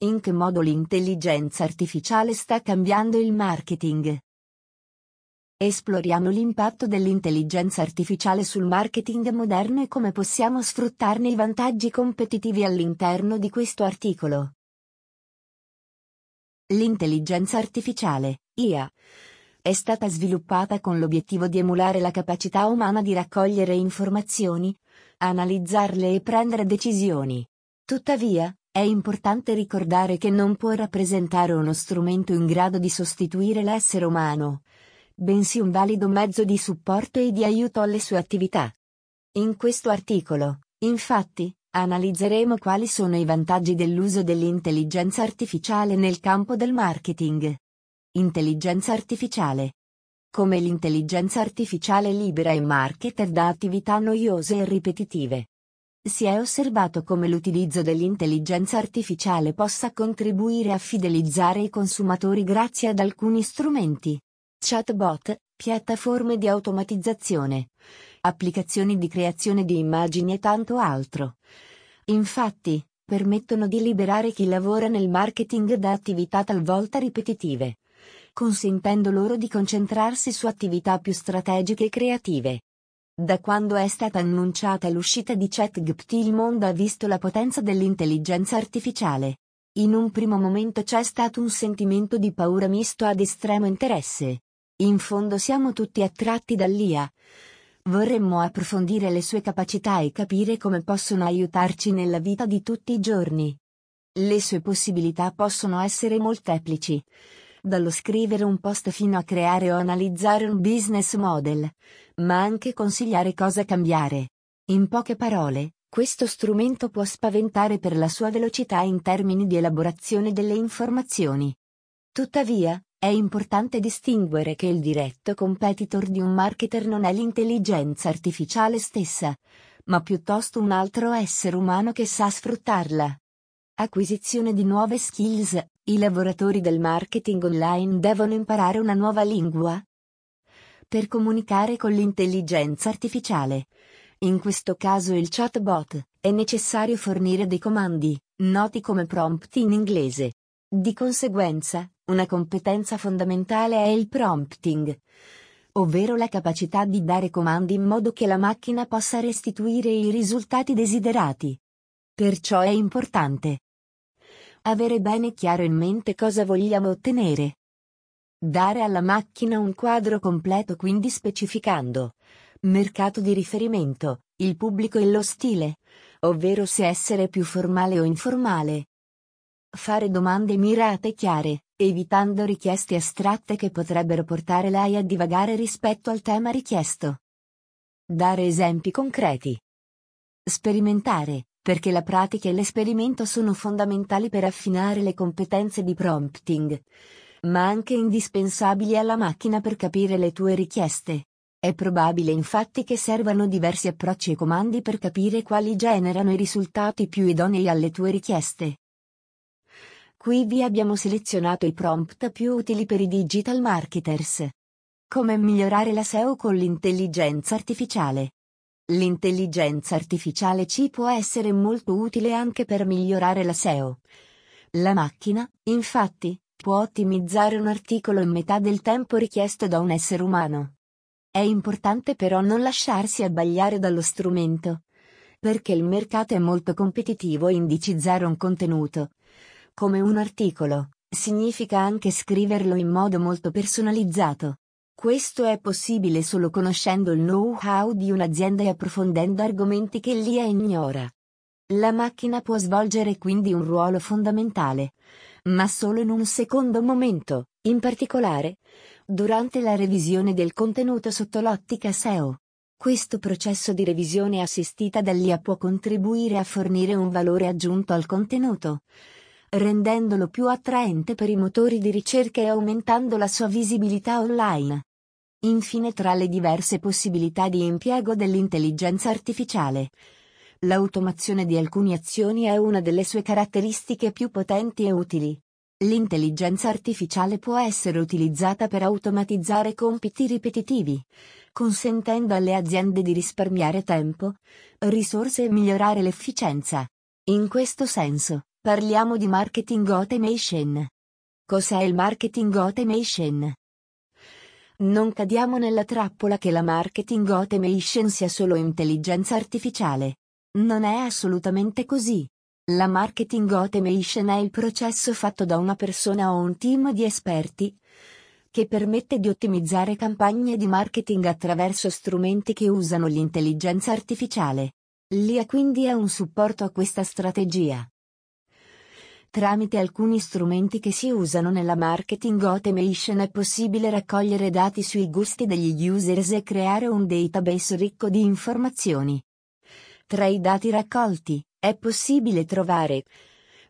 In che modo l'intelligenza artificiale sta cambiando il marketing? Esploriamo l'impatto dell'intelligenza artificiale sul marketing moderno e come possiamo sfruttarne i vantaggi competitivi all'interno di questo articolo. L'intelligenza artificiale, IA, è stata sviluppata con l'obiettivo di emulare la capacità umana di raccogliere informazioni, analizzarle e prendere decisioni. Tuttavia, è importante ricordare che non può rappresentare uno strumento in grado di sostituire l'essere umano, bensì un valido mezzo di supporto e di aiuto alle sue attività. In questo articolo, infatti, analizzeremo quali sono i vantaggi dell'uso dell'intelligenza artificiale nel campo del marketing. Intelligenza artificiale. Come l'intelligenza artificiale libera i marketer da attività noiose e ripetitive. Si è osservato come l'utilizzo dell'intelligenza artificiale possa contribuire a fidelizzare i consumatori grazie ad alcuni strumenti chatbot, piattaforme di automatizzazione, applicazioni di creazione di immagini e tanto altro. Infatti, permettono di liberare chi lavora nel marketing da attività talvolta ripetitive, consentendo loro di concentrarsi su attività più strategiche e creative. Da quando è stata annunciata l'uscita di ChatGPT il mondo ha visto la potenza dell'intelligenza artificiale. In un primo momento c'è stato un sentimento di paura misto ad estremo interesse. In fondo siamo tutti attratti dall'IA. Vorremmo approfondire le sue capacità e capire come possono aiutarci nella vita di tutti i giorni. Le sue possibilità possono essere molteplici. Dallo scrivere un post fino a creare o analizzare un business model, ma anche consigliare cosa cambiare. In poche parole, questo strumento può spaventare per la sua velocità in termini di elaborazione delle informazioni. Tuttavia, è importante distinguere che il diretto competitor di un marketer non è l'intelligenza artificiale stessa, ma piuttosto un altro essere umano che sa sfruttarla. Acquisizione di nuove skills. I lavoratori del marketing online devono imparare una nuova lingua per comunicare con l'intelligenza artificiale. In questo caso il chatbot, è necessario fornire dei comandi, noti come prompt in inglese. Di conseguenza, una competenza fondamentale è il prompting, ovvero la capacità di dare comandi in modo che la macchina possa restituire i risultati desiderati. Perciò è importante avere bene chiaro in mente cosa vogliamo ottenere. Dare alla macchina un quadro completo quindi specificando mercato di riferimento, il pubblico e lo stile, ovvero se essere più formale o informale. Fare domande mirate e chiare, evitando richieste astratte che potrebbero portare lei a divagare rispetto al tema richiesto. Dare esempi concreti. Sperimentare, perché la pratica e l'esperimento sono fondamentali per affinare le competenze di prompting, ma anche indispensabili alla macchina per capire le tue richieste. È probabile infatti che servano diversi approcci e comandi per capire quali generano i risultati più idonei alle tue richieste. Qui vi abbiamo selezionato i prompt più utili per i digital marketers. Come migliorare la SEO con l'intelligenza artificiale. L'intelligenza artificiale ci può essere molto utile anche per migliorare la SEO. La macchina, infatti, può ottimizzare un articolo in metà del tempo richiesto da un essere umano. È importante però non lasciarsi abbagliare dallo strumento. Perché il mercato è molto competitivo e indicizzare un contenuto, come un articolo, significa anche scriverlo in modo molto personalizzato. Questo è possibile solo conoscendo il know-how di un'azienda e approfondendo argomenti che l'IA ignora. La macchina può svolgere quindi un ruolo fondamentale, ma solo in un secondo momento, in particolare, durante la revisione del contenuto sotto l'ottica SEO. Questo processo di revisione assistita dall'IA può contribuire a fornire un valore aggiunto al contenuto, rendendolo più attraente per i motori di ricerca e aumentando la sua visibilità online. Infine tra le diverse possibilità di impiego dell'intelligenza artificiale, l'automazione di alcune azioni è una delle sue caratteristiche più potenti e utili. L'intelligenza artificiale può essere utilizzata per automatizzare compiti ripetitivi, consentendo alle aziende di risparmiare tempo, risorse e migliorare l'efficienza. In questo senso, Parliamo di marketing automation. Cos'è il marketing automation? Non cadiamo nella trappola che la marketing automation sia solo intelligenza artificiale. Non è assolutamente così. La marketing automation è il processo fatto da una persona o un team di esperti che permette di ottimizzare campagne di marketing attraverso strumenti che usano l'intelligenza artificiale. L'IA quindi è un supporto a questa strategia. Tramite alcuni strumenti che si usano nella marketing automation è possibile raccogliere dati sui gusti degli users e creare un database ricco di informazioni. Tra i dati raccolti, è possibile trovare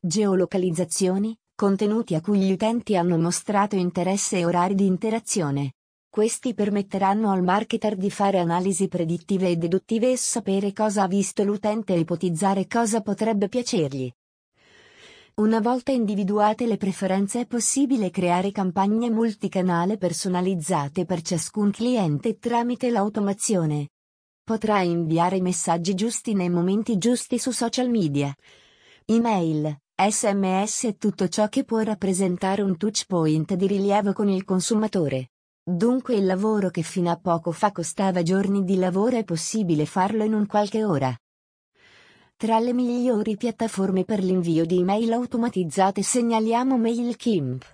geolocalizzazioni, contenuti a cui gli utenti hanno mostrato interesse e orari di interazione. Questi permetteranno al marketer di fare analisi predittive e deduttive e sapere cosa ha visto l'utente e ipotizzare cosa potrebbe piacergli. Una volta individuate le preferenze è possibile creare campagne multicanale personalizzate per ciascun cliente tramite l'automazione. Potrai inviare i messaggi giusti nei momenti giusti su social media. Email, SMS e tutto ciò che può rappresentare un touch point di rilievo con il consumatore. Dunque il lavoro che fino a poco fa costava giorni di lavoro è possibile farlo in un qualche ora. Tra le migliori piattaforme per l'invio di email automatizzate segnaliamo MailChimp,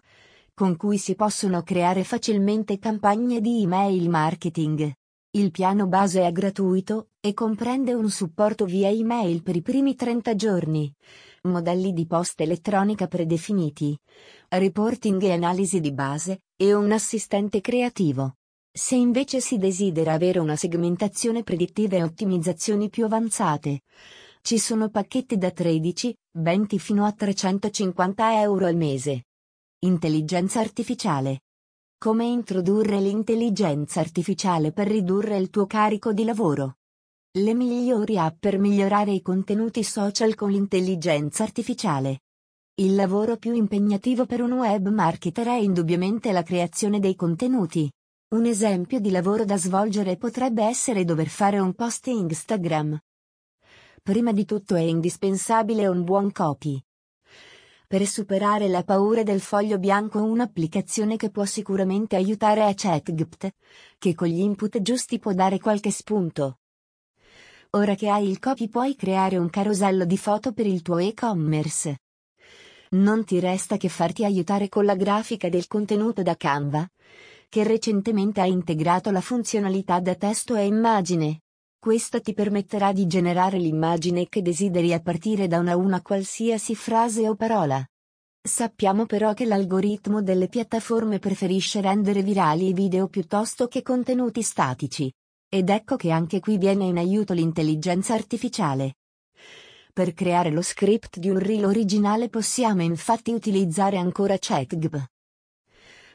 con cui si possono creare facilmente campagne di email marketing. Il piano base è gratuito e comprende un supporto via email per i primi 30 giorni, modelli di posta elettronica predefiniti, reporting e analisi di base, e un assistente creativo. Se invece si desidera avere una segmentazione predittiva e ottimizzazioni più avanzate, ci sono pacchetti da 13, 20 fino a 350 euro al mese. Intelligenza artificiale. Come introdurre l'intelligenza artificiale per ridurre il tuo carico di lavoro? Le migliori app per migliorare i contenuti social con l'intelligenza artificiale. Il lavoro più impegnativo per un web marketer è indubbiamente la creazione dei contenuti. Un esempio di lavoro da svolgere potrebbe essere dover fare un post Instagram, prima di tutto è indispensabile un buon copy. Per superare la paura del foglio bianco un'applicazione che può sicuramente aiutare è ChatGPT, che con gli input giusti può dare qualche spunto. Ora che hai il copy puoi creare un carosello di foto per il tuo e-commerce. Non ti resta che farti aiutare con la grafica del contenuto da Canva, che recentemente ha integrato la funzionalità da testo e immagine. Questa ti permetterà di generare l'immagine che desideri a partire da una una qualsiasi frase o parola. Sappiamo però che l'algoritmo delle piattaforme preferisce rendere virali i video piuttosto che contenuti statici. Ed ecco che anche qui viene in aiuto l'intelligenza artificiale. Per creare lo script di un reel originale possiamo infatti utilizzare ancora ChatGPT.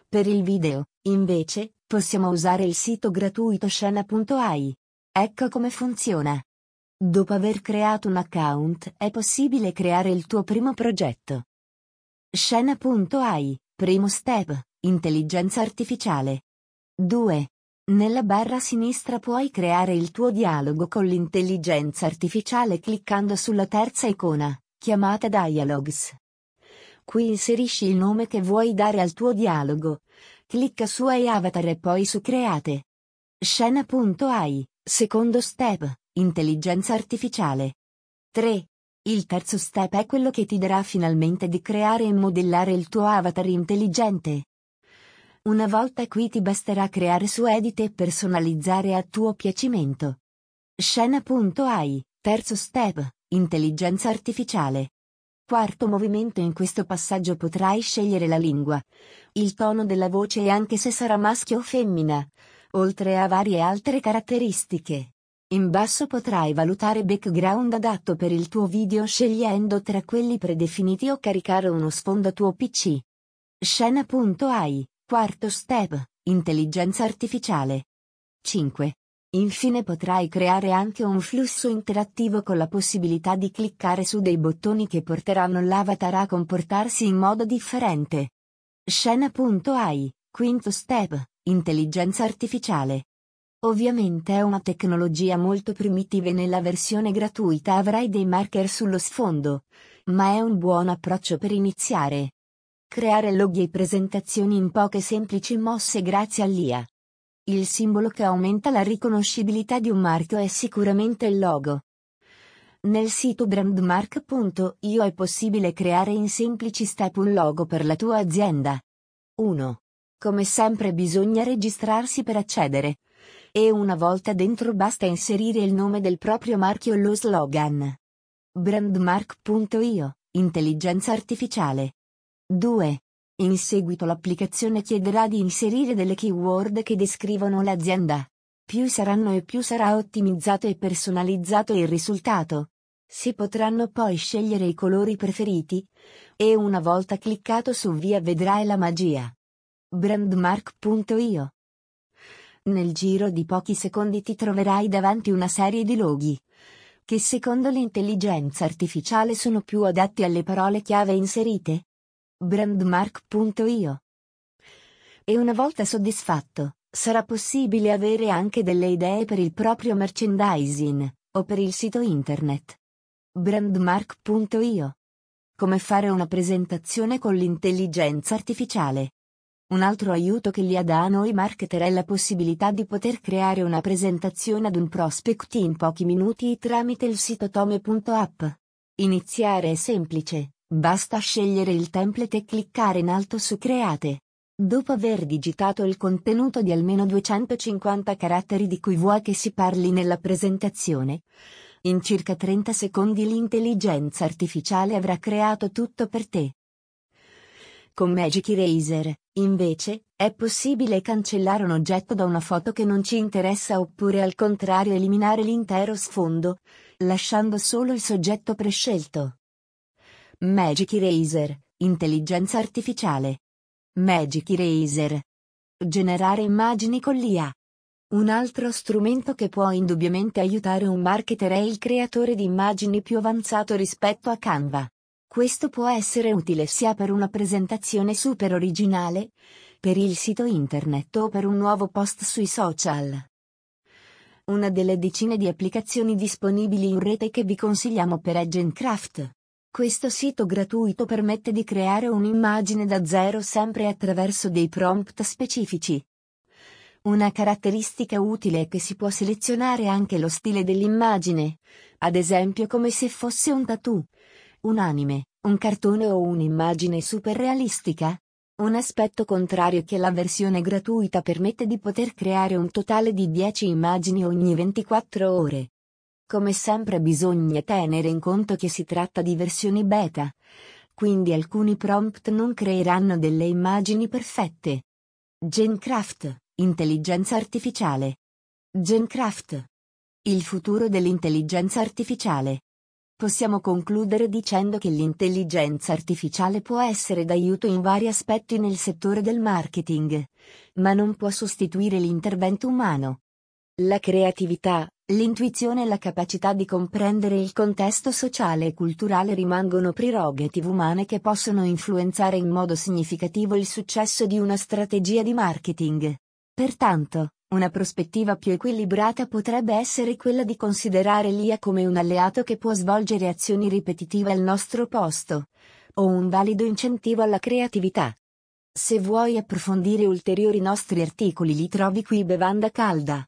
Per il video, invece, possiamo usare il sito gratuito scena.ai. Ecco come funziona. Dopo aver creato un account è possibile creare il tuo primo progetto. Scena.ai, primo step, intelligenza artificiale. 2. Nella barra sinistra puoi creare il tuo dialogo con l'intelligenza artificiale cliccando sulla terza icona, chiamata Dialogs. Qui inserisci il nome che vuoi dare al tuo dialogo. Clicca su AI Avatar e poi su Create. Scena.ai, Secondo step, intelligenza artificiale. 3. Il terzo step è quello che ti darà finalmente di creare e modellare il tuo avatar intelligente. Una volta qui ti basterà creare su Edit e personalizzare a tuo piacimento. Scena.ai, terzo step, intelligenza artificiale. Quarto movimento in questo passaggio potrai scegliere la lingua, il tono della voce e anche se sarà maschio o femmina oltre a varie altre caratteristiche. In basso potrai valutare background adatto per il tuo video scegliendo tra quelli predefiniti o caricare uno sfondo tuo PC. Scena.ai, quarto step, intelligenza artificiale. 5. Infine potrai creare anche un flusso interattivo con la possibilità di cliccare su dei bottoni che porteranno l'avatar a comportarsi in modo differente. Scena.ai, quinto step, Intelligenza artificiale. Ovviamente è una tecnologia molto primitiva e nella versione gratuita avrai dei marker sullo sfondo, ma è un buon approccio per iniziare. Creare loghi e presentazioni in poche semplici mosse grazie all'IA. Il simbolo che aumenta la riconoscibilità di un marchio è sicuramente il logo. Nel sito brandmark.io è possibile creare in semplici step un logo per la tua azienda. 1. Come sempre bisogna registrarsi per accedere. E una volta dentro basta inserire il nome del proprio marchio o lo slogan. Brandmark.io, intelligenza artificiale. 2. In seguito l'applicazione chiederà di inserire delle keyword che descrivono l'azienda. Più saranno e più sarà ottimizzato e personalizzato il risultato. Si potranno poi scegliere i colori preferiti. E una volta cliccato su via vedrai la magia. Brandmark.io Nel giro di pochi secondi ti troverai davanti una serie di loghi che secondo l'intelligenza artificiale sono più adatti alle parole chiave inserite. Brandmark.io E una volta soddisfatto, sarà possibile avere anche delle idee per il proprio merchandising o per il sito internet brandmark.io. Come fare una presentazione con l'intelligenza artificiale. Un altro aiuto che gli dà a noi marketer è la possibilità di poter creare una presentazione ad un prospect in pochi minuti tramite il sito tome.app. Iniziare è semplice, basta scegliere il template e cliccare in alto su Create. Dopo aver digitato il contenuto di almeno 250 caratteri di cui vuoi che si parli nella presentazione, in circa 30 secondi l'intelligenza artificiale avrà creato tutto per te. Con Magic Eraser, invece, è possibile cancellare un oggetto da una foto che non ci interessa oppure al contrario eliminare l'intero sfondo, lasciando solo il soggetto prescelto. Magic Eraser, intelligenza artificiale. Magic Eraser. Generare immagini con l'IA. Un altro strumento che può indubbiamente aiutare un marketer è il creatore di immagini più avanzato rispetto a Canva. Questo può essere utile sia per una presentazione super originale, per il sito internet o per un nuovo post sui social. Una delle decine di applicazioni disponibili in rete che vi consigliamo per Agencraft. Questo sito gratuito permette di creare un'immagine da zero sempre attraverso dei prompt specifici. Una caratteristica utile è che si può selezionare anche lo stile dell'immagine, ad esempio come se fosse un tattoo, un anime, un cartone o un'immagine super realistica. Un aspetto contrario è che la versione gratuita permette di poter creare un totale di 10 immagini ogni 24 ore. Come sempre bisogna tenere in conto che si tratta di versioni beta, quindi alcuni prompt non creeranno delle immagini perfette. Gencraft Intelligenza artificiale. Gencraft. Il futuro dell'intelligenza artificiale. Possiamo concludere dicendo che l'intelligenza artificiale può essere d'aiuto in vari aspetti nel settore del marketing, ma non può sostituire l'intervento umano. La creatività, l'intuizione e la capacità di comprendere il contesto sociale e culturale rimangono prerogative umane che possono influenzare in modo significativo il successo di una strategia di marketing. Pertanto, una prospettiva più equilibrata potrebbe essere quella di considerare l'IA come un alleato che può svolgere azioni ripetitive al nostro posto, o un valido incentivo alla creatività. Se vuoi approfondire ulteriori nostri articoli li trovi qui Bevanda Calda.